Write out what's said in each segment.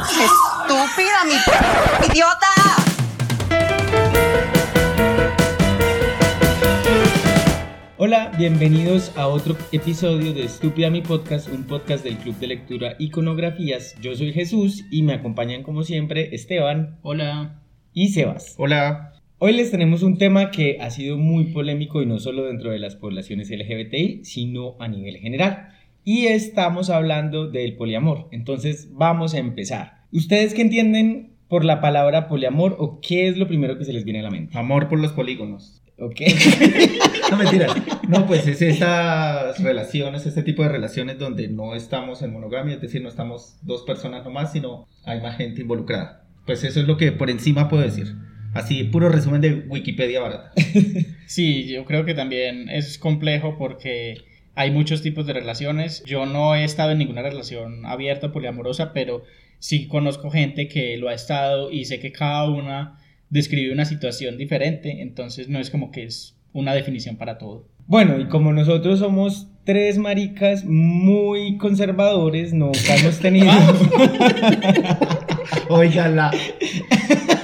¡Estúpida, mi idiota! Hola, bienvenidos a otro episodio de Estúpida mi podcast, un podcast del Club de Lectura Iconografías. Yo soy Jesús y me acompañan como siempre Esteban. Hola. Y Sebas. Hola. Hoy les tenemos un tema que ha sido muy polémico y no solo dentro de las poblaciones LGBTI, sino a nivel general. Y estamos hablando del poliamor. Entonces vamos a empezar. ¿Ustedes qué entienden por la palabra poliamor o qué es lo primero que se les viene a la mente? Amor por los polígonos. Ok. no, mentira. No, pues es estas relaciones, este tipo de relaciones donde no estamos en monogamia, es decir, no estamos dos personas nomás, sino hay más gente involucrada. Pues eso es lo que por encima puedo decir. Así, puro resumen de Wikipedia barata. Sí, yo creo que también es complejo porque hay muchos tipos de relaciones. Yo no he estado en ninguna relación abierta, poliamorosa, pero sí conozco gente que lo ha estado y sé que cada una describe una situación diferente, entonces no es como que es una definición para todo. Bueno, y como nosotros somos tres maricas muy conservadores, nunca hemos tenido... Óigala.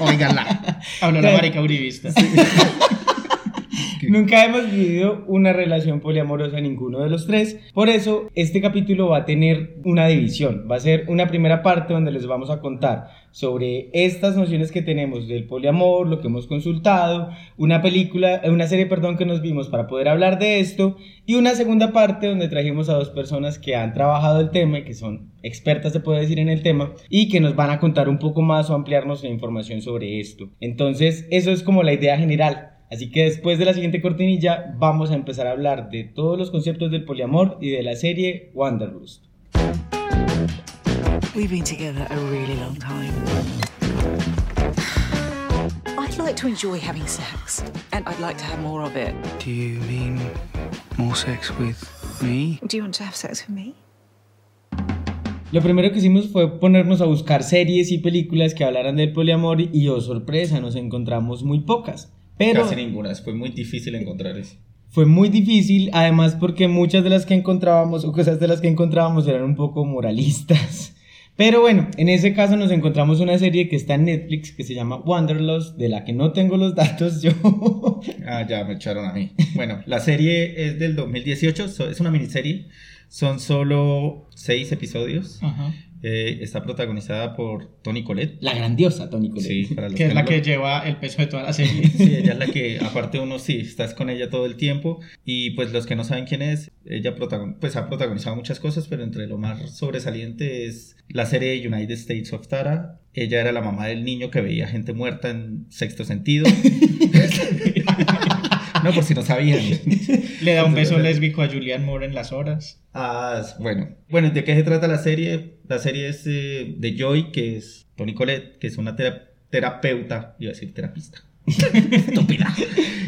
Óigala. Habla la marica uribista. Nunca hemos vivido una relación poliamorosa ninguno de los tres. Por eso, este capítulo va a tener una división. Va a ser una primera parte donde les vamos a contar sobre estas nociones que tenemos del poliamor, lo que hemos consultado, una película, eh, una serie, perdón, que nos vimos para poder hablar de esto, y una segunda parte donde trajimos a dos personas que han trabajado el tema y que son expertas, se puede decir, en el tema, y que nos van a contar un poco más o ampliarnos la información sobre esto. Entonces, eso es como la idea general. Así que después de la siguiente cortinilla vamos a empezar a hablar de todos los conceptos del poliamor y de la serie Wanderlust. We've been together a really long time. I'd like to enjoy having sex, and I'd like to have more of it. Do you mean more sex with me? Do you want to have sex with me? Lo primero que hicimos fue ponernos a buscar series y películas que hablaran del poliamor y oh sorpresa, nos encontramos muy pocas. Pero Casi ninguna, fue muy difícil encontrar eso. fue muy difícil, además porque muchas de las que encontrábamos o cosas de las que encontrábamos eran un poco moralistas. Pero bueno, en ese caso nos encontramos una serie que está en Netflix que se llama Wanderlust, de la que no tengo los datos yo. Ah, ya me echaron a mí. Bueno, la serie es del 2018, so- es una miniserie. Son solo seis episodios. Ajá. Eh, está protagonizada por Toni Collette. La grandiosa Tony Collette. Sí, para los Que es la no que lo- lleva el peso de toda la serie. Sí, ella es la que, aparte uno sí, estás con ella todo el tiempo. Y pues los que no saben quién es, ella protagon- pues, ha protagonizado muchas cosas, pero entre lo más sobresaliente es la serie United States of Tara. Ella era la mamá del niño que veía gente muerta en sexto sentido. no, por si no sabían. Le da un beso lésbico a Julianne Moore en las horas. Ah, bueno. Bueno, ¿de qué se trata la serie? La serie es eh, de Joy, que es Toni Collette, que es una tera- terapeuta, iba a decir terapista. Estúpida.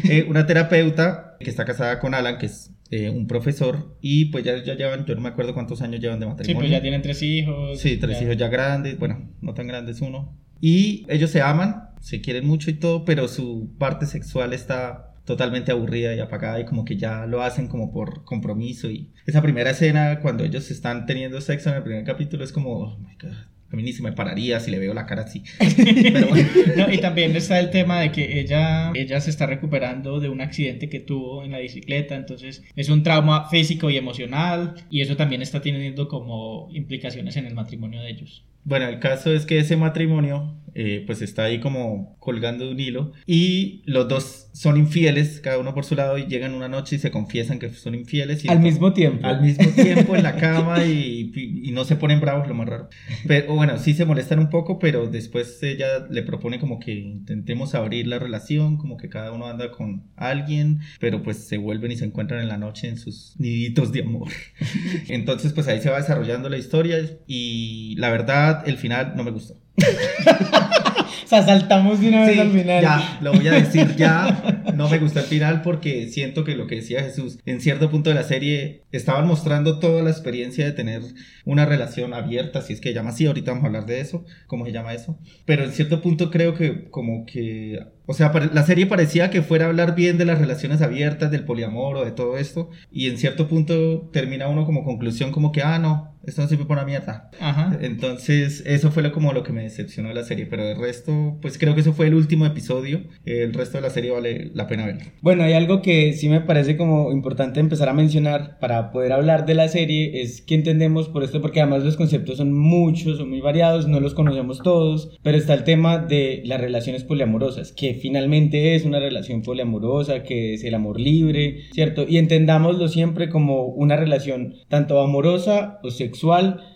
Eh, una terapeuta que está casada con Alan, que es eh, un profesor, y pues ya, ya llevan, yo no me acuerdo cuántos años llevan de Sí, matrimonio. pues ya tienen tres hijos. Sí, tres ya. hijos ya grandes, bueno, no tan grandes uno. Y ellos se aman, se quieren mucho y todo, pero su parte sexual está totalmente aburrida y apagada y como que ya lo hacen como por compromiso. Y esa primera escena cuando ellos están teniendo sexo en el primer capítulo es como, oh my God, a mí ni se me pararía si le veo la cara así. Pero bueno. No, y también está el tema de que ella, ella se está recuperando de un accidente que tuvo en la bicicleta, entonces es un trauma físico y emocional, y eso también está teniendo como implicaciones en el matrimonio de ellos. Bueno, el caso es que ese matrimonio eh, pues está ahí como colgando de un hilo y los dos son infieles, cada uno por su lado y llegan una noche y se confiesan que son infieles. Y Al mismo tiempo. Al mismo tiempo en la cama y, y no se ponen bravos, lo más raro. Pero bueno, sí se molestan un poco, pero después ella le propone como que intentemos abrir la relación, como que cada uno anda con alguien, pero pues se vuelven y se encuentran en la noche en sus niditos de amor. Entonces pues ahí se va desarrollando la historia y la verdad el final no me gustó. O sea, saltamos de una vez Sí, al final. Ya, lo voy a decir ya. No me gustó el final porque siento que lo que decía Jesús, en cierto punto de la serie estaban mostrando toda la experiencia de tener una relación abierta, si es que se llama así, ahorita vamos a hablar de eso, cómo se llama eso. Pero en cierto punto creo que como que, o sea, la serie parecía que fuera a hablar bien de las relaciones abiertas, del poliamor o de todo esto, y en cierto punto termina uno como conclusión como que, ah, no, esto no sirve para una mierda. Ajá. Entonces, eso fue lo, como lo que me decepcionó de la serie, pero el resto, pues creo que eso fue el último episodio, el resto de la serie vale la pena verlo. Bueno, hay algo que sí me parece como importante empezar a mencionar para poder hablar de la serie, es que entendemos por esto, porque además los conceptos son muchos, son muy variados, no los conocemos todos, pero está el tema de las relaciones poliamorosas, que finalmente es una relación poliamorosa, que es el amor libre, ¿cierto? Y entendámoslo siempre como una relación tanto amorosa o sexual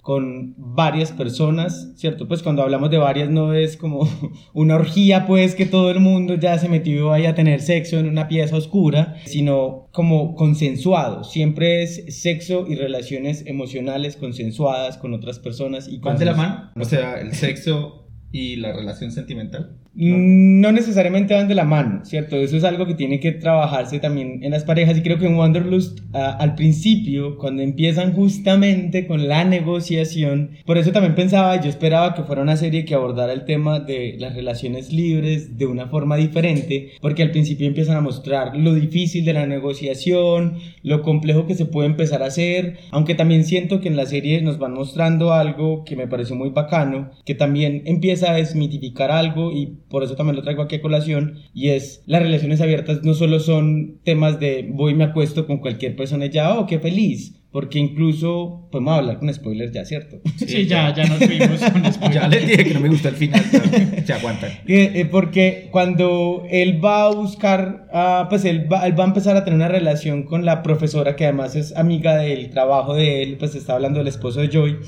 con varias personas, ¿cierto? Pues cuando hablamos de varias no es como una orgía, pues que todo el mundo ya se metió ahí a tener sexo en una pieza oscura, sino como consensuado. Siempre es sexo y relaciones emocionales consensuadas con otras personas. y ¿Van de la mano? O sea, el sexo y la relación sentimental. Mm, No necesariamente van de la mano, ¿cierto? Eso es algo que tiene que trabajarse también en las parejas y creo que en Wanderlust ah, al principio, cuando empiezan justamente con la negociación, por eso también pensaba, yo esperaba que fuera una serie que abordara el tema de las relaciones libres de una forma diferente, porque al principio empiezan a mostrar lo difícil de la negociación, lo complejo que se puede empezar a hacer, aunque también siento que en la serie nos van mostrando algo que me pareció muy bacano, que también empieza a desmitificar algo y por eso también lo traigo aquí a colación, y es las relaciones abiertas no solo son temas de voy y me acuesto con cualquier persona y ya, oh, qué feliz, porque incluso podemos hablar con spoilers ya, ¿cierto? Sí, ya, ya nos fuimos con spoilers. Ya les dije que no me gustó el final, ya, se aguantan. Eh, eh, porque cuando él va a buscar, ah, pues él va, él va a empezar a tener una relación con la profesora que además es amiga del trabajo de él, pues está hablando del esposo de Joy,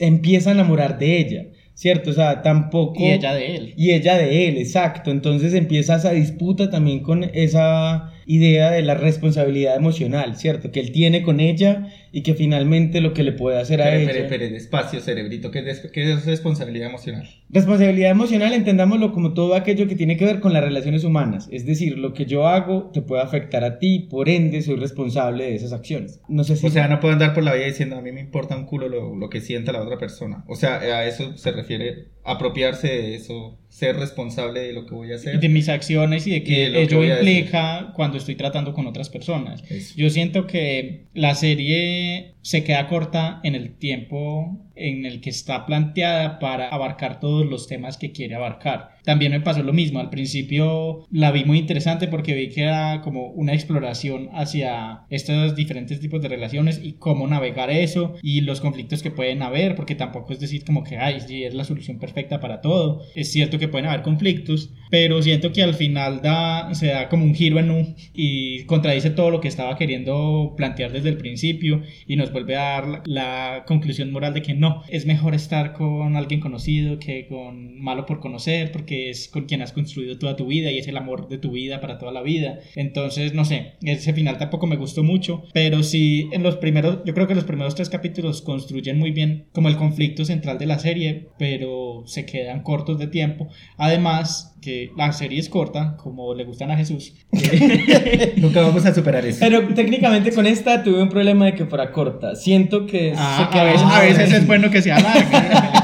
empieza a enamorar de ella, ¿cierto? O sea, tampoco... Y ella de él. Y ella de él, exacto. Entonces empieza esa disputa también con esa idea de la responsabilidad emocional, ¿cierto? Que él tiene con ella y que finalmente lo que le puede hacer a ella... espere, espere, despacio, cerebrito, ¿qué es, qué es responsabilidad emocional? Responsabilidad emocional, entendámoslo como todo aquello que tiene que ver con las relaciones humanas. Es decir, lo que yo hago te puede afectar a ti, por ende soy responsable de esas acciones. No sé si... O sea, no puedo andar por la vida diciendo a mí me importa un culo lo, lo que sienta la otra persona. O sea, a eso se refiere apropiarse de eso, ser responsable de lo que voy a hacer. de mis acciones y de Y que de lo que ello implica cuando estoy tratando con otras personas. Eso. Yo siento que la serie se queda corta en el tiempo en el que está planteada para abarcar todos los temas que quiere abarcar. También me pasó lo mismo, al principio la vi muy interesante porque vi que era como una exploración hacia estos diferentes tipos de relaciones y cómo navegar eso y los conflictos que pueden haber, porque tampoco es decir como que, ay, sí, es la solución perfecta para todo. Es cierto que pueden haber conflictos, pero siento que al final da, se da como un giro en U y contradice todo lo que estaba queriendo plantear desde el principio y nos vuelve a dar la, la conclusión moral de que no, es mejor estar con alguien conocido que con malo por conocer, porque es con quien has construido toda tu vida y es el amor de tu vida para toda la vida. Entonces, no sé, ese final tampoco me gustó mucho, pero sí en los primeros, yo creo que los primeros tres capítulos construyen muy bien como el conflicto central de la serie, pero se quedan cortos de tiempo. Además, que la serie es corta, como le gustan a Jesús. Nunca vamos a superar eso. Pero técnicamente con esta tuve un problema de que fuera corta. Siento que... Ah, se a, veces, a veces es bueno que sea larga.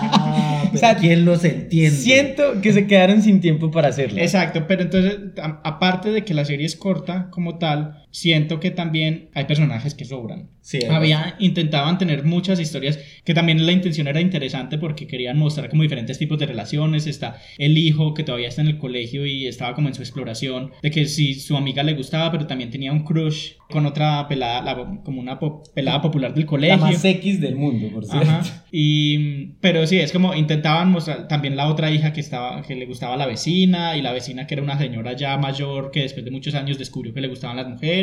Pero O sea, ¿quién los entiende? Siento que se quedaron sin tiempo para hacerla. Exacto, pero entonces, a- aparte de que la serie es corta como tal, siento que también hay personajes que sobran. Sí, Había, intentaban tener muchas historias que también la intención era interesante porque querían mostrar como diferentes tipos de relaciones. Está el hijo que todavía está en el colegio y estaba como en su exploración de que si su amiga le gustaba, pero también tenía un crush con otra pelada, la- como una po- pelada popular del La colegio. más X del mundo, por cierto. Ajá. Y, pero sí, es como intentaban mostrar también la otra hija que estaba, que le gustaba a la vecina y la vecina que era una señora ya mayor que después de muchos años descubrió que le gustaban las mujeres.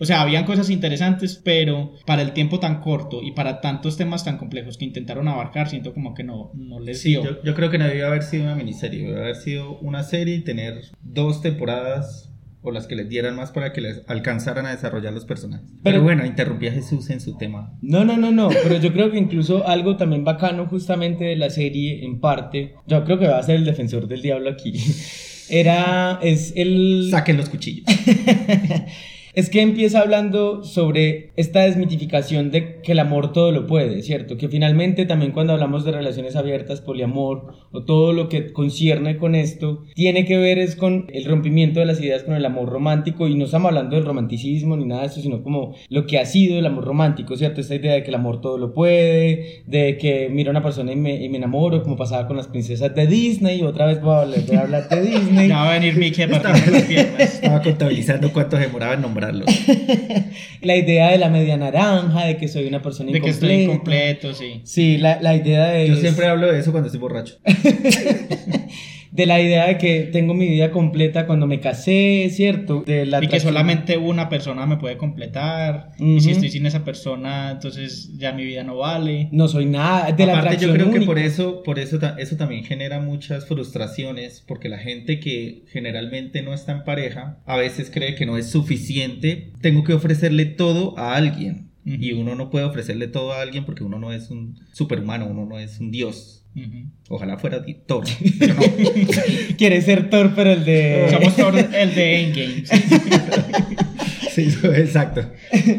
O sea, habían cosas interesantes, pero para el tiempo tan corto y para tantos temas tan complejos que intentaron abarcar, siento como que no, no les Sí, dio. yo, yo creo que no debió haber sido una miniserie, debió haber sido una serie y tener dos temporadas o las que les dieran más para que les alcanzaran a desarrollar los personajes. Pero, Pero- bueno, interrumpí a Jesús en su tema. No, no, no, no, pero yo creo que incluso algo también bacano justamente de la serie, en parte, yo creo que va a ser el defensor del diablo aquí, era, es el... Saquen los cuchillos. Es que empieza hablando sobre esta desmitificación de que el amor todo lo puede, ¿cierto? Que finalmente también cuando hablamos de relaciones abiertas, poliamor o todo lo que concierne con esto, tiene que ver es con el rompimiento de las ideas con el amor romántico y no estamos hablando del romanticismo ni nada de eso, sino como lo que ha sido el amor romántico, ¿cierto? Esta idea de que el amor todo lo puede, de que miro a una persona y me, y me enamoro, como pasaba con las princesas de Disney, otra vez voy a hablar, voy a hablar de Disney. Ya va a venir Mickey a partir de las piernas. Estaba contabilizando cuánto demoraba en La idea de la media naranja, de que soy una persona De que incompleta. estoy incompleto, sí. Sí, la, la idea de... Yo siempre hablo de eso cuando estoy borracho. De la idea de que tengo mi vida completa cuando me casé, ¿cierto? De la Y que solamente una persona me puede completar. Y si estoy sin esa persona, entonces ya mi vida no vale. No soy nada. De la Aparte, yo creo que por eso, por eso, eso también genera muchas frustraciones, porque la gente que generalmente no está en pareja, a veces cree que no es suficiente. Tengo que ofrecerle todo a alguien. Y uno no puede ofrecerle todo a alguien porque uno no es un superhumano, uno no es un dios. Ojalá fuera Thor, no. Quiere ser Thor, pero el de... Somos el de Endgame. Sí, exacto.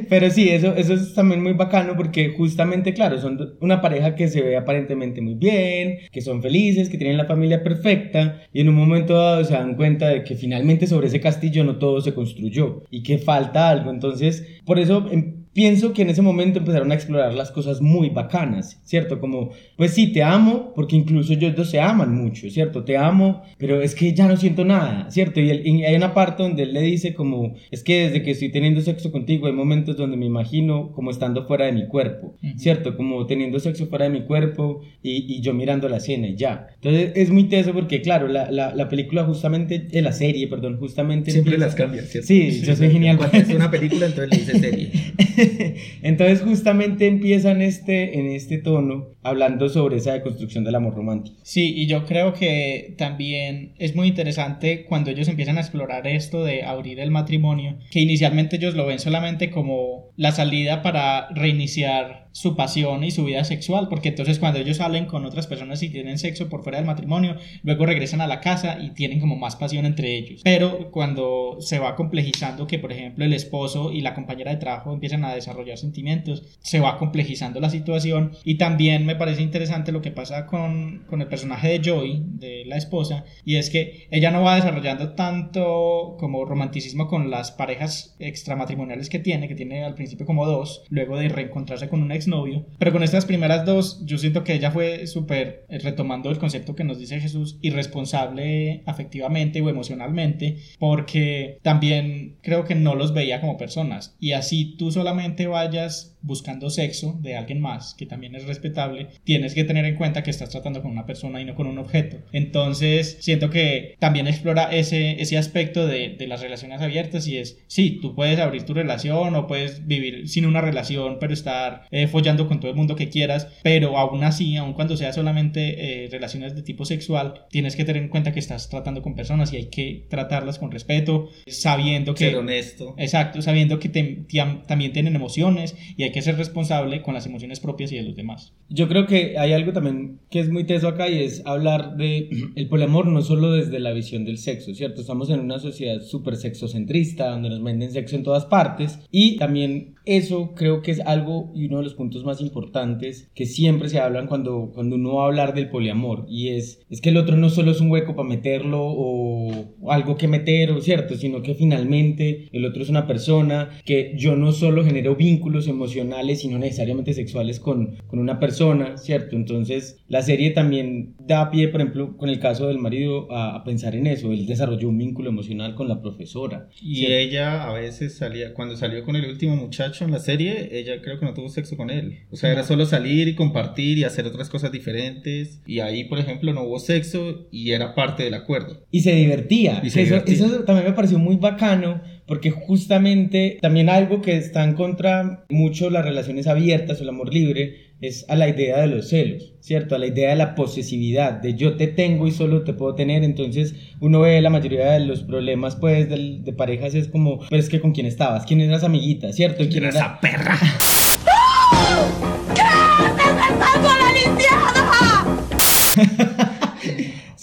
Pero sí, eso, eso es también muy bacano porque justamente, claro, son una pareja que se ve aparentemente muy bien, que son felices, que tienen la familia perfecta y en un momento dado se dan cuenta de que finalmente sobre ese castillo no todo se construyó y que falta algo. Entonces, por eso em, pienso que en ese momento empezaron a explorar las cosas muy bacanas, ¿cierto? Como, pues sí, te amo, porque incluso ellos dos se aman mucho, ¿cierto? Te amo, pero es que ya no siento nada, ¿cierto? Y, él- y hay una parte donde él le dice como, es que desde que estoy teniendo sexo contigo hay momentos donde me imagino como estando fuera de mi cuerpo. ¿cierto? Como teniendo sexo fuera de mi cuerpo y, y yo mirando la escena y ya. Entonces es muy teso porque, claro, la, la, la película justamente, eh, la serie, perdón, justamente... Siempre empieza- las cambias, ¿cierto? Sí, yo soy genial. Cuando es una película, entonces le dice serie. Entonces justamente empieza en este, en este tono hablando sobre esa deconstrucción del amor romántico. Sí, y yo creo que también es muy interesante cuando ellos empiezan a explorar esto de abrir el matrimonio, que inicialmente ellos lo ven solamente como la salida para reiniciar su pasión y su vida sexual, porque entonces cuando ellos salen con otras personas y tienen sexo por fuera del matrimonio, luego regresan a la casa y tienen como más pasión entre ellos. Pero cuando se va complejizando que, por ejemplo, el esposo y la compañera de trabajo empiezan a desarrollar sentimientos, se va complejizando la situación y también me parece interesante lo que pasa con, con el personaje de Joy, de la esposa, y es que ella no va desarrollando tanto como romanticismo con las parejas extramatrimoniales que tiene, que tiene al principio como dos, luego de reencontrarse con un exnovio, pero con estas primeras dos yo siento que ella fue súper eh, retomando el concepto que nos dice Jesús, irresponsable afectivamente o emocionalmente, porque también creo que no los veía como personas, y así tú solamente vayas buscando sexo de alguien más, que también es respetable, tienes que tener en cuenta que estás tratando con una persona y no con un objeto. Entonces, siento que también explora ese, ese aspecto de, de las relaciones abiertas y es, sí, tú puedes abrir tu relación o puedes vivir sin una relación, pero estar eh, follando con todo el mundo que quieras, pero aún así, aun cuando sea solamente eh, relaciones de tipo sexual, tienes que tener en cuenta que estás tratando con personas y hay que tratarlas con respeto, sabiendo que... Ser honesto. Exacto, sabiendo que te- tiam- también tienen emociones y hay que ser responsable con las emociones propias y de los demás. Yo creo que hay algo también que es muy teso acá y es hablar de el poliamor no solo desde la visión del sexo, ¿cierto? Estamos en una sociedad súper sexocentrista donde nos venden sexo en todas partes y también eso creo que es algo y uno de los puntos más importantes que siempre se hablan cuando, cuando uno va a hablar del poliamor y es, es que el otro no solo es un hueco para meterlo o, o algo que meter, o ¿cierto? Sino que finalmente el otro es una persona que yo no solo genero vínculos emocionales y no necesariamente sexuales con, con una persona, ¿cierto? Entonces la serie también da pie, por ejemplo, con el caso del marido a, a pensar en eso. Él desarrolló un vínculo emocional con la profesora. Y ¿cierto? ella a veces salía, cuando salió con el último muchacho en la serie, ella creo que no tuvo sexo con él. O sea, era solo salir y compartir y hacer otras cosas diferentes. Y ahí, por ejemplo, no hubo sexo y era parte del acuerdo. Y se divertía. Y se eso, divertía. eso también me pareció muy bacano porque justamente también algo que está en contra mucho las relaciones abiertas o el amor libre es a la idea de los celos, ¿cierto? A la idea de la posesividad, de yo te tengo y solo te puedo tener. Entonces uno ve la mayoría de los problemas pues de, parejas es como, pero es que con quién estabas, quién eras amiguita, ¿cierto? ¿Quién era esa perra?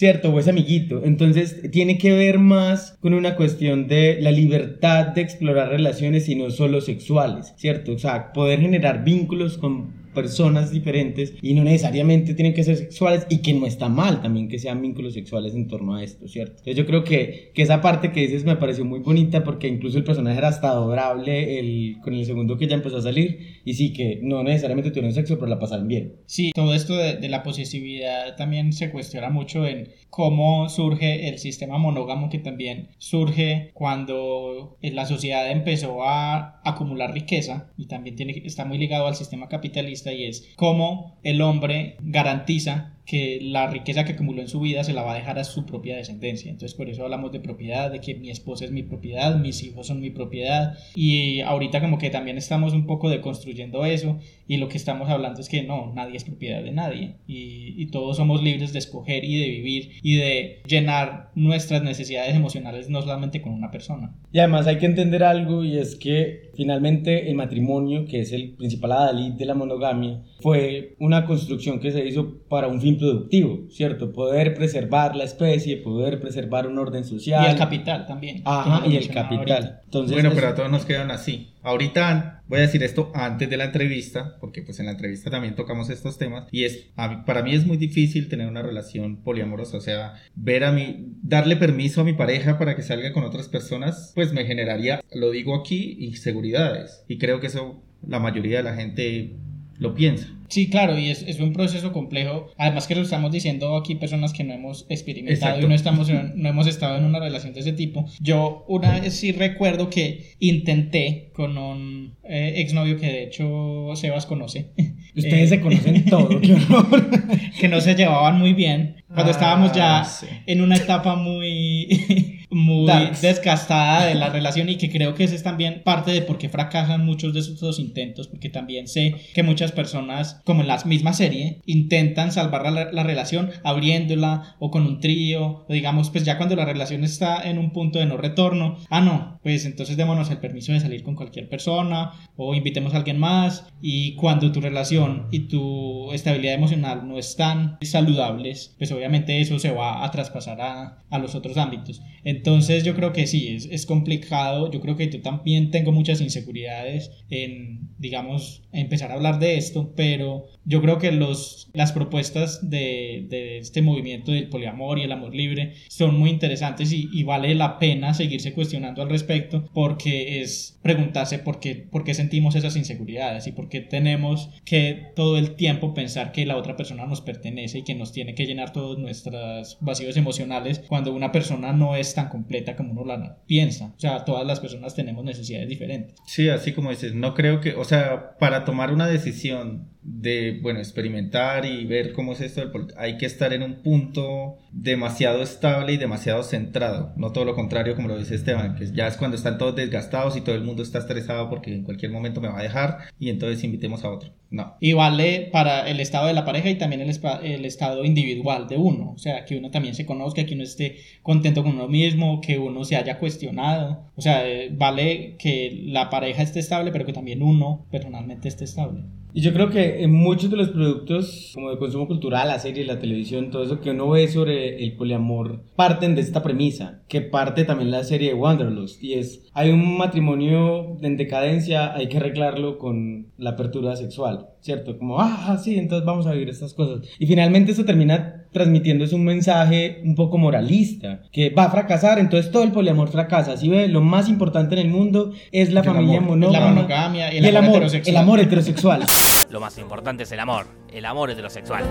¿cierto? O es amiguito. Entonces tiene que ver más con una cuestión de la libertad de explorar relaciones y no solo sexuales, ¿cierto? O sea, poder generar vínculos con personas diferentes y no necesariamente tienen que ser sexuales y que no está mal también que sean vínculos sexuales en torno a esto, ¿cierto? Entonces yo creo que, que esa parte que dices me pareció muy bonita porque incluso el personaje era hasta adorable el, con el segundo que ya empezó a salir y sí que no necesariamente tuvieron sexo pero la pasaron bien. Sí, todo esto de, de la posesividad también se cuestiona mucho en cómo surge el sistema monógamo que también surge cuando la sociedad empezó a acumular riqueza y también tiene, está muy ligado al sistema capitalista y es cómo el hombre garantiza que la riqueza que acumuló en su vida se la va a dejar a su propia descendencia. Entonces por eso hablamos de propiedad, de que mi esposa es mi propiedad, mis hijos son mi propiedad y ahorita como que también estamos un poco deconstruyendo eso y lo que estamos hablando es que no, nadie es propiedad de nadie y, y todos somos libres de escoger y de vivir y de llenar nuestras necesidades emocionales no solamente con una persona. Y además hay que entender algo y es que finalmente el matrimonio, que es el principal adalid de la monogamia, fue una construcción que se hizo para un fin productivo, ¿cierto? Poder preservar la especie, poder preservar un orden social. Y el capital también. Ajá, y el capital. ahorita. Entonces, bueno, es- pero a todos nos quedan así. Ahorita voy a decir esto antes de la entrevista, porque pues en la entrevista también tocamos estos temas, y es, a mí- para mí es muy difícil tener una relación poliamorosa, o sea, ver a mí, darle permiso a mi pareja para que salga con otras personas, pues me generaría, lo digo aquí, inseguridades. Y creo que eso la mayoría de la gente lo piensa. Sí, claro, y es, es un proceso complejo. Además que lo estamos diciendo aquí personas que no hemos experimentado Exacto. y no, estamos en- no hemos estado en una relación de ese tipo. Yo una vez sí recuerdo que intenté con un eh, exnovio que de hecho Sebas conoce. Ustedes Eh, se conocen todo, qué horror. que no se llevaban muy bien. Cuando Ah, estábamos ya sí. en una etapa muy, muy Darks. desgastada de la relación y que creo que ese es también parte de por qué fracasan muchos de esos intentos, porque también sé que muchas personas, como en la misma serie, intentan salvar la, la relación abriéndola o con un trío, o digamos, pues ya cuando la relación está en un punto de no retorno, ah, no, pues entonces démonos el permiso de salir con cualquier persona o invitemos a alguien más y cuando tu relación y tu estabilidad emocional no están saludables, pues obviamente eso se va a traspasar a, a los otros ámbitos. Entonces yo creo que sí, es, es complicado, yo creo que yo también tengo muchas inseguridades en, digamos, empezar a hablar de esto, pero yo creo que los, las propuestas de, de este movimiento del poliamor y el amor libre son muy interesantes y, y vale la pena seguirse cuestionando al respecto porque es preguntarse por qué, por qué sentimos esas inseguridades y por qué tenemos que todo el tiempo pensar que la otra persona nos pertenece y que nos tiene que llenar todos nuestros vacíos emocionales cuando una persona no es tan completa como uno la piensa. O sea, todas las personas tenemos necesidades diferentes. Sí, así como dices, no creo que, o sea, para tomar una decisión de, bueno, experimentar y ver cómo es esto, hay que estar en un punto demasiado estable y demasiado centrado, no todo lo contrario como lo dice Esteban, que ya es cuando están todos desgastados y todo el mundo está estresado porque en cualquier momento me va a dejar y entonces invitemos a otro. No. Y vale para el estado de la pareja y también el, el estado individual de uno. O sea, que uno también se conozca, que uno esté contento con uno mismo, que uno se haya cuestionado. O sea, eh, vale que la pareja esté estable, pero que también uno personalmente esté estable. Y yo creo que en muchos de los productos como de consumo cultural, la serie, la televisión, todo eso que uno ve sobre el poliamor, parten de esta premisa, que parte también la serie de Wanderlust, y es, hay un matrimonio en decadencia, hay que arreglarlo con la apertura sexual, ¿cierto? Como, ah, sí, entonces vamos a vivir estas cosas. Y finalmente eso termina transmitiéndose un mensaje un poco moralista, que va a fracasar, entonces todo el poliamor fracasa, si ve, lo más importante en el mundo es la El familia amor. monógama. La monogamia y el y el amor el amor heterosexual. Lo más importante es el amor, el amor heterosexual.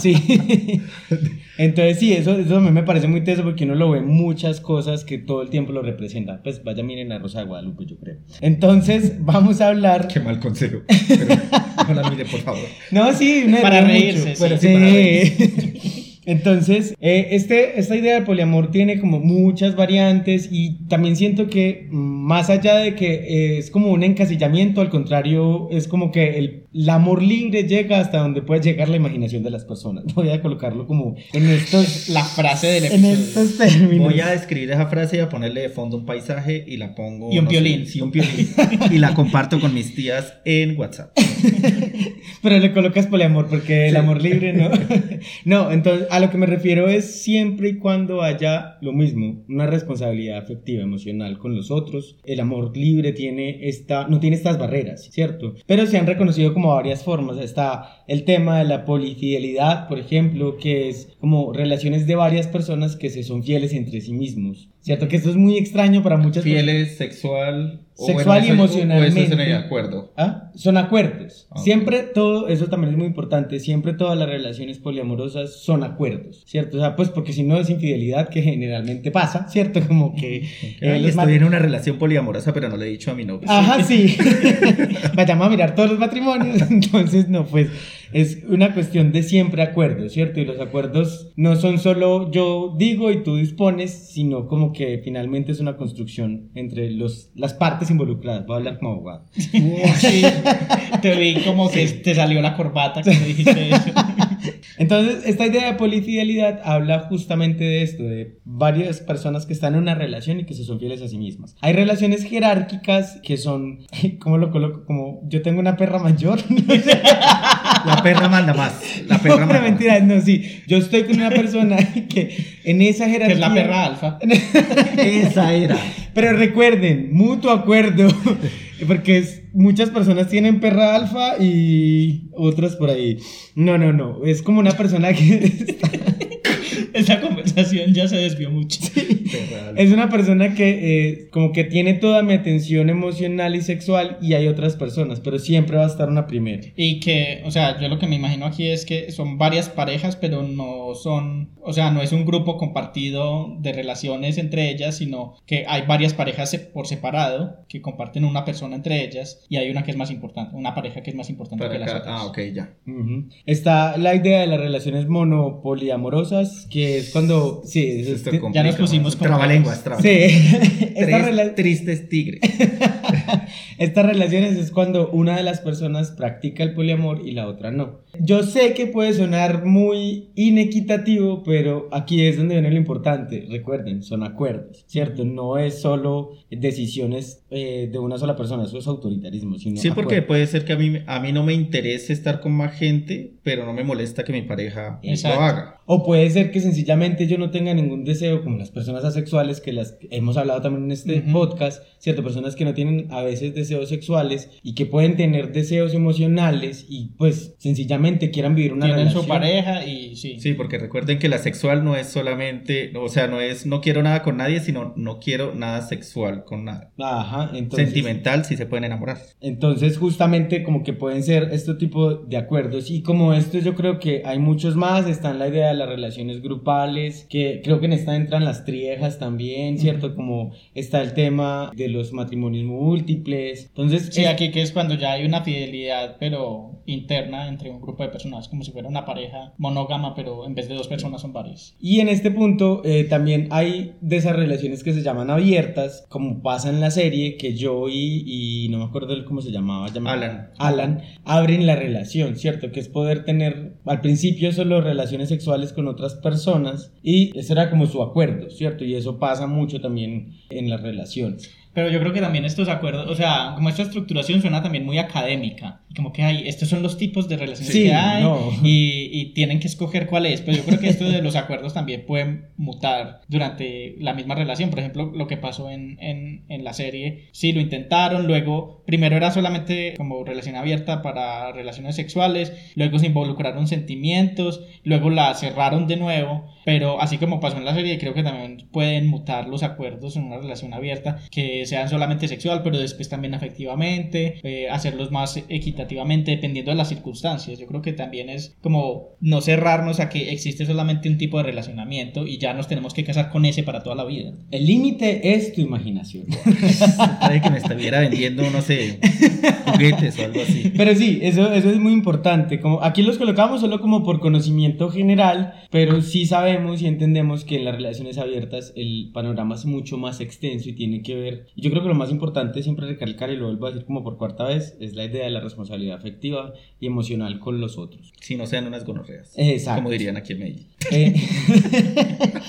Sí. Entonces sí, eso, eso a mí me parece muy teso porque uno lo ve muchas cosas que todo el tiempo lo representan. Pues vaya miren a Rosa de Guadalupe, yo creo. Entonces vamos a hablar... Qué mal consejo. Pero no la mire, por favor. No, sí, me Para reírse, mucho. sí. Sí. para reírse. Entonces, eh, este, esta idea de poliamor tiene como muchas variantes y también siento que mm, más allá de que eh, es como un encasillamiento, al contrario, es como que el El amor libre llega hasta donde puede llegar la imaginación de las personas. Voy a colocarlo como en estos, La frase del en episodio. estos términos. Voy a describir esa frase y a ponerle de fondo un paisaje y la pongo. Y un no sé, violín. sí, un violín. y la comparto con mis tías en WhatsApp. Pero le colocas poliamor porque el amor libre no. no, entonces a lo que me refiero es siempre y cuando haya lo mismo, una responsabilidad afectiva, emocional con los otros. El amor libre tiene esta, no tiene estas barreras, ¿cierto? Pero se han reconocido como varias formas. Está el tema de la polifidelidad, por ejemplo, que es como relaciones de varias personas que se son fieles entre sí mismos. ¿Cierto? Que esto es muy extraño para muchas personas. Fieles, sexual. o Sexual y emocionalmente. Eso es en el acuerdo. ¿Ah? Son acuerdos. Ok. Siempre todo, eso también es muy importante, siempre todas las relaciones poliamorosas son acuerdos, ¿cierto? O sea, pues porque si no es infidelidad que generalmente pasa, ¿cierto? Como que... eh, Ay, los estoy en una relación poliamorosa, pero no le he dicho a mi novio. Ajá, sí. Vayamos a mirar todos los matrimonios. Entonces, no, pues es una cuestión de siempre acuerdos, ¿cierto? Y los acuerdos no son solo yo digo y tú dispones, sino como que finalmente es una construcción entre los, las partes involucradas. Voy a hablar como abogado. Sí, te vi como que te salió la corbata cuando dijiste eso. Entonces, esta idea de polifidelidad habla justamente de esto, de varias personas que están en una relación y que se son fieles a sí mismas. Hay relaciones jerárquicas que son, ¿cómo lo coloco? Como yo tengo una perra mayor. La perra manda más. La perra no, manda más. mentira, no, sí. Yo estoy con una persona que en esa jerarquía... Que es la perra alfa. Esa era. Pero recuerden, mutuo acuerdo, porque es- muchas personas tienen perra alfa y otras por ahí. No, no, no, es como una persona que... Esa conversación ya se desvió mucho. Perra. Es una persona que eh, como que tiene toda mi atención emocional y sexual y hay otras personas, pero siempre va a estar una primera. Y que, o sea, yo lo que me imagino aquí es que son varias parejas, pero no son, o sea, no es un grupo compartido de relaciones entre ellas, sino que hay varias parejas por separado que comparten una persona entre ellas y hay una que es más importante, una pareja que es más importante Para que las acá. otras. Ah, ok, ya. Ujú. Está la idea de las relaciones monopoliamorosas, que es cuando... Sí, es- ya nos pusimos con Trabalenguas, trabalenguas. sí. Tres tristes tigres. Estas relaciones es cuando una de las personas practica el poliamor y la otra no. Yo sé que puede sonar muy inequitativo, pero aquí es donde viene lo importante. Recuerden, son acuerdos, ¿cierto? No es solo decisiones eh, de una sola persona, eso es autoritarismo. Sino Sí, porque acuerdos. puede ser que a mí, a mí no me interese estar con más gente, pero no me molesta que mi pareja Exacto. lo haga. O puede ser que sencillamente yo no tenga ningún deseo, como las personas asexuales, que las hemos hablado también en este podcast, ¿cierto? Personas que no tienen a veces deseos sexuales y que pueden tener deseos emocionales y pues sencillamente quieran vivir una Tienen relación. su pareja y sí. Sí, porque recuerden que la sexual no es solamente, o sea, no es no quiero nada con nadie, sino no quiero nada sexual con nada. Ajá, entonces... Sentimental sí se pueden enamorar. Entonces, justamente como que pueden ser este tipo de acuerdos y como estos yo creo que hay muchos más, están la idea de las relaciones grupales, que creo que en esta entran las triejas también, ¿cierto? Como está el tema de los matrimonios múltiples. Entonces, Sí, es- aquí que es cuando ya hay una fidelidad, pero interna entre un grupo de personas, como si fuera una pareja monógama, pero en vez de dos personas son varias. Y en este punto eh, también hay de esas relaciones que se llaman abiertas, como pasa en la serie, que Joey y no me acuerdo el cómo se llamaba, llama- Alan. Alan abren la relación, ¿cierto? Que es poder tener al principio solo relaciones sexuales con otras personas y eso era como su acuerdo, ¿cierto? Y eso pasa mucho también en las relaciones. Pero yo creo que también estos acuerdos, o sea, como esta estructuración suena también muy académica. Como que hay, estos son los tipos de relaciones Sí, que hay no. y, y tienen que escoger cuál es. Pero yo creo que esto de los acuerdos también pueden mutar durante la misma relación. Por ejemplo, lo que pasó en, en, en la serie, sí, lo intentaron, luego, primero era solamente como relación abierta para relaciones sexuales, luego se involucraron sentimientos, luego la cerraron de nuevo. Pero así como pasó en la serie, creo que también pueden mutar los acuerdos en una relación abierta, que sean solamente sexual, pero después también afectivamente, eh, hacerlos más equitativamente, dependiendo de las circunstancias. Yo creo que también es como no cerrarnos a que existe solamente un tipo de relacionamiento y ya nos tenemos que casar con ese para toda la vida. El límite es tu imaginación. Parece que me estuviera vendiendo, no sé, juguetes o algo así. Pero sí, eso, eso es muy importante. Como, aquí los colocamos solo como por conocimiento general, pero sí sabemos y entendemos que en las relaciones abiertas el panorama es mucho más extenso y tiene que ver. Yo creo que lo más importante siempre recalcar, y lo vuelvo a decir como por cuarta vez, es la idea de la responsabilidad responsabilidad afectiva y emocional con los otros. Si no sean unas gonorreas. Exacto. Como dirían aquí en Medellín. Eh,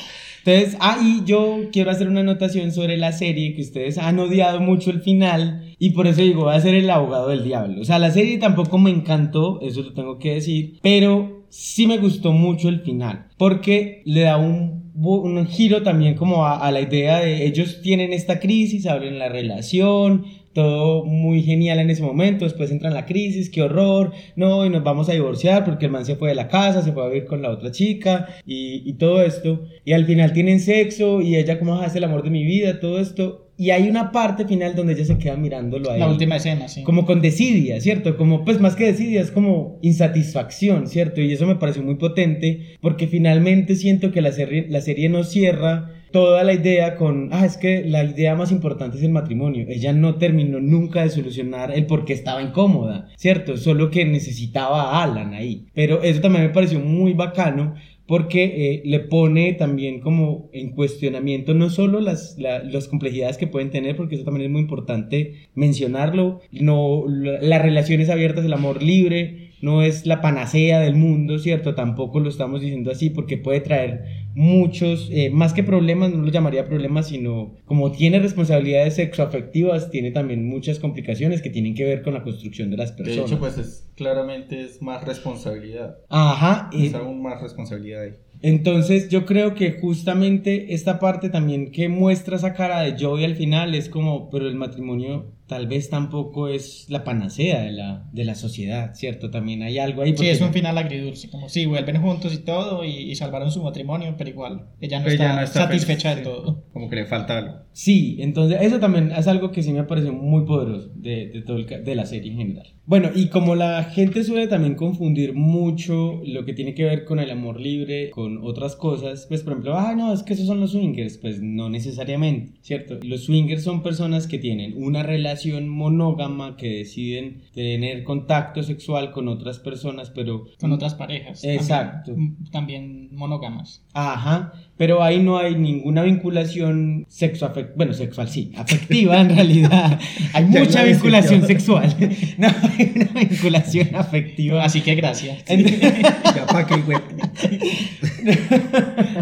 Entonces, ah, y yo quiero hacer una anotación sobre la serie, que ustedes han odiado mucho el final, y por eso digo, voy a ser el abogado del diablo. O sea, la serie tampoco me encantó, eso lo tengo que decir, pero sí me gustó mucho el final, porque le da un, un giro también como a, a la idea de ellos tienen esta crisis, abren la relación, todo muy genial en ese momento, después entra en la crisis, qué horror, no, y nos vamos a divorciar porque el man se fue de la casa, se fue a vivir con la otra chica y, y todo esto, y al final tienen sexo y ella como "Ah, es el amor de mi vida, todo esto, y hay una parte final donde ella se queda mirándolo a él. La última escena, sí. Como con desidia, ¿cierto? Como, pues más que desidia, es como insatisfacción, ¿cierto? Y eso me pareció muy potente porque finalmente siento que la serie, la serie no cierra toda la idea con, ah, es que la idea más importante es el matrimonio. Ella no terminó nunca de solucionar el por qué estaba incómoda, ¿cierto? Solo que necesitaba a Alan ahí. Pero eso también me pareció muy bacano porque eh, le pone también como en cuestionamiento no solo las, la- las complejidades que pueden tener, porque eso también es muy importante mencionarlo, no, la- las relaciones abiertas, el amor libre, no es la panacea del mundo, ¿cierto? Tampoco lo estamos diciendo así porque puede traer muchos, eh, más que problemas, no lo llamaría problemas, sino como tiene responsabilidades sexoafectivas, tiene también muchas complicaciones que tienen que ver con la construcción de las De personas. hecho, pues es, claramente es más responsabilidad. Ajá, y- Es aún más responsabilidad ahí. Entonces yo creo que justamente esta parte también que muestra esa cara de Joey al final es como, pero el matrimonio tal vez tampoco es la panacea de la, de la sociedad, ¿cierto? También hay algo ahí. Sí, porque- es un final agridulce, como sí, vuelven juntos y todo y, y salvaron su matrimonio, pero igual, ella no, Ella está, no está satisfecha feliz, de sí. todo. Como que le falta algo. Sí, entonces eso también es algo que sí me pareció muy poderoso de, de, todo el de la serie en general. Bueno, y como la gente suele también confundir mucho lo que tiene que ver con el amor libre con otras cosas, pues por ejemplo, ah, no, es que esos son los swingers, pues no necesariamente, ¿cierto? Los swingers son personas que tienen una relación monógama, que deciden tener contacto sexual con otras personas, pero... Con otras parejas. Exacto. También, también monógamas. Ajá, pero ahí no hay ninguna vinculación sexoafectiva, bueno, sexual sí, afectiva en realidad. Hay mucha la vinculación sexual, no hay una vinculación afectiva. Así que gracias.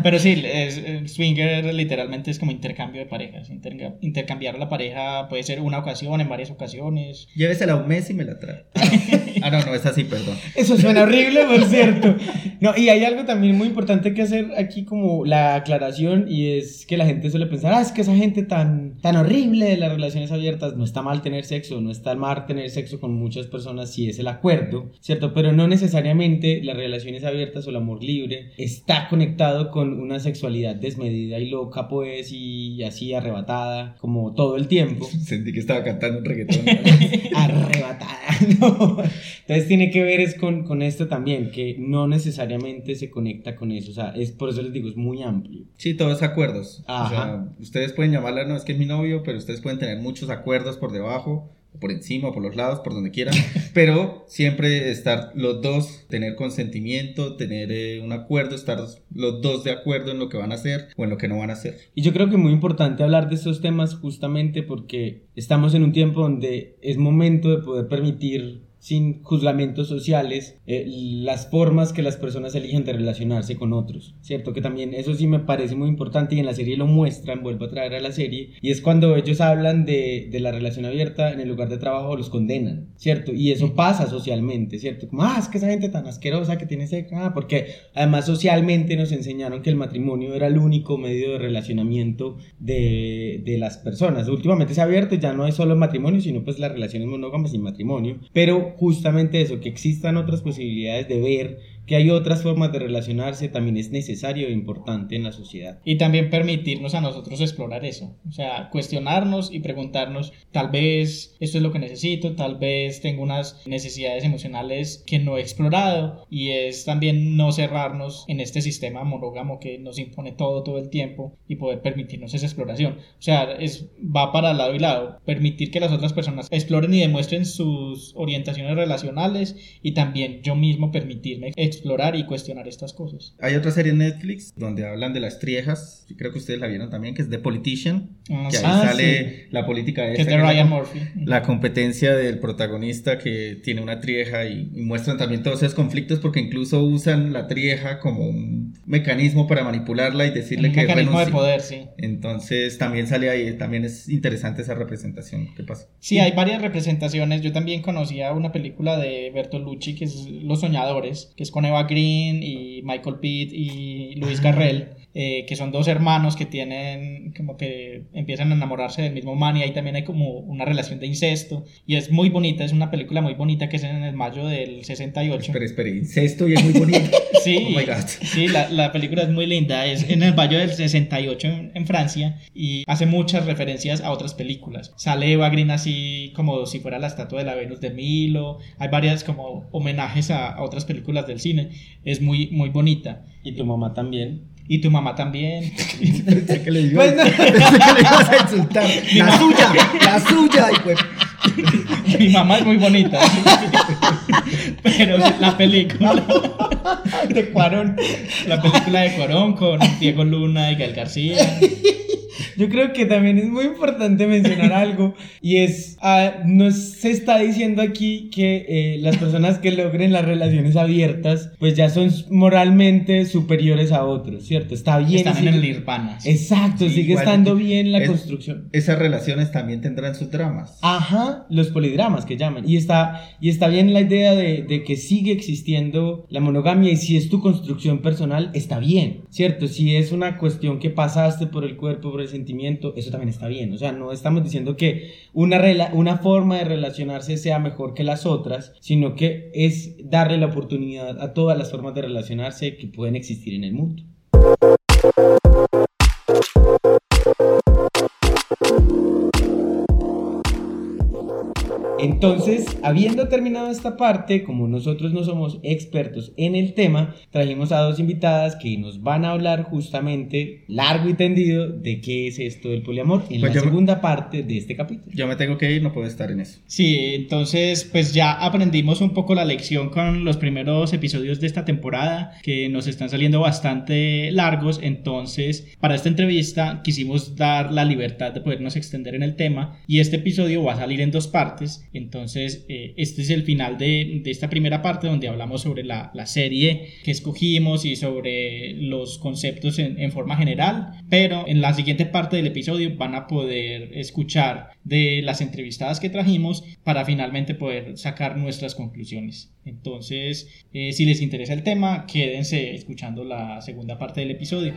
Pero sí, es, el swinger literalmente es como intercambio de parejas. Interca- intercambiar la pareja puede ser una ocasión, en varias ocasiones. Llévesela un mes y me la trae. Ah, no, no, es así, perdón. Eso suena horrible, por cierto. No, y hay algo también muy importante que hacer aquí como la aclaración y es que la gente suele pensar, ah, es que esa gente tan, tan horrible de las relaciones abiertas, no está mal tener sexo, no está mal tener sexo con muchas personas si es el acuerdo, ¿cierto? Pero no necesariamente las relaciones abiertas o el amor libre está conectado con una sexualidad desmedida y loca, pues, y así arrebatada, como todo el tiempo Sentí que estaba cantando un reggaetón. arrebatada. ¿no? Entonces tiene que ver es con, con esto también, que no necesariamente se conecta con eso. O sea, es por eso les digo, es muy amplio. Sí, todos acuerdos. O Ajá. sea, ustedes pueden llamarla, no es que es mi novio, pero ustedes pueden tener muchos acuerdos por debajo, o por encima, o por los lados, por donde quieran. pero siempre estar los dos, tener consentimiento, tener eh, un acuerdo, estar los dos de acuerdo en lo que van a hacer o en lo que no van a hacer. Y yo creo que es muy importante hablar de estos temas justamente porque estamos en un tiempo donde es momento de poder permitir sin juzgamientos sociales eh, las formas que las personas eligen de relacionarse con otros, ¿cierto? Que también eso sí me parece muy importante y en la serie lo muestran, vuelvo a traer a la serie, y es cuando ellos hablan de, de la relación abierta en el lugar de trabajo los condenan, ¿cierto? Y eso pasa socialmente, ¿cierto? Como, ah, es que esa gente tan asquerosa que tiene sexo, ah, porque además socialmente nos enseñaron que el matrimonio era el único medio de relacionamiento de, de las personas. Últimamente se ha abierto, ya no es solo el matrimonio, sino pues las relaciones monógamas sin matrimonio, pero justamente eso, que existan otras posibilidades de ver que hay otras formas de relacionarse también es necesario e importante en la sociedad. Y también permitirnos a nosotros explorar eso. O sea, cuestionarnos y preguntarnos, tal vez esto es lo que necesito, tal vez tengo unas necesidades emocionales que no he explorado. Y es también no cerrarnos en este sistema monógamo que nos impone todo, todo el tiempo y poder permitirnos esa exploración. O sea, es, va para lado y lado. Permitir que las otras personas exploren y demuestren sus orientaciones relacionales y también yo mismo permitirme explorar y cuestionar estas cosas. Hay otra serie en Netflix donde hablan de las triejas, creo que ustedes la vieron también, que es The Politician, Ah, que sí. ahí Ah, sale la política Que esa, de que es la Ryan com- Murphy. La competencia del protagonista que tiene una trieja y, y muestran también todos esos conflictos porque incluso usan la trieja como un mecanismo para manipularla y decirle Un que mecanismo de poder, sí. Entonces también sale ahí, también es interesante esa representación. ¿Qué pasa? Sí, hay varias representaciones. Yo también conocía una película de Bertolucci que es Los Soñadores, que es con Eva Green y Michael Pitt y Luis Garrel, eh, que son dos hermanos que tienen como que empiezan a enamorarse del mismo man y ahí también hay como una relación de incesto y es muy bonita, es una película muy bonita que es en el mayo del 68. Espera, espera, incesto y es muy bonito. Sí, Oh my God. sí la, la película es muy linda, es en el Valle del 68 en, en Francia y hace muchas referencias a otras películas. Sale Eva Green así como si fuera la estatua de la Venus de Milo, hay varias como homenajes a, a otras películas del cine, es muy, muy bonita. Y tu mamá también. Y tu mamá también. Pensé que le iba- Pues no. pensé que le ibas a insultar. La suya, la suya. Y pues, Mi mamá es muy bonita. Pero la película, De Cuarón. la película de Corón con Diego Luna y Gael García. Yo creo que también es muy importante mencionar algo y es, ah, nos se está diciendo aquí que eh, las personas que logren las relaciones abiertas pues ya son moralmente superiores a otros, ¿cierto? Está bien. Están en sigue- el Nirvana. Exacto, Sí, sigue estando bien la es- construcción. esas relaciones también tendrán sus dramas. Ajá, los polidramas que llaman. Y está, y está bien la idea de, de que sigue existiendo la monogamia y si es tu construcción personal, está bien, ¿cierto? Si es una cuestión que pasaste por el cuerpo, por el eso también está bien. O sea, no estamos diciendo que una, una forma de relacionarse sea mejor que las otras, sino que es darle la oportunidad a todas las formas de relacionarse que pueden existir en el mundo. Entonces, habiendo terminado esta parte, como nosotros no somos expertos en el tema, trajimos a dos invitadas que nos van a hablar justamente largo y tendido de qué es esto del poliamor en Pues la yo me- segunda parte de este capítulo. Yo me tengo que ir, no puedo estar en eso. Sí, entonces pues ya aprendimos un poco la lección con los primeros episodios de esta temporada que nos están saliendo bastante largos, entonces para esta entrevista quisimos dar la libertad de podernos extender en el tema y este episodio va a salir en dos partes, entonces eh, este es el final de, de esta primera parte donde hablamos sobre la, la serie que escogimos y sobre los conceptos en, en forma general, pero en la siguiente parte del episodio van a poder escuchar de las entrevistadas que trajimos para finalmente poder sacar nuestras conclusiones. Entonces, eh, si les interesa el tema, quédense escuchando la segunda parte del episodio.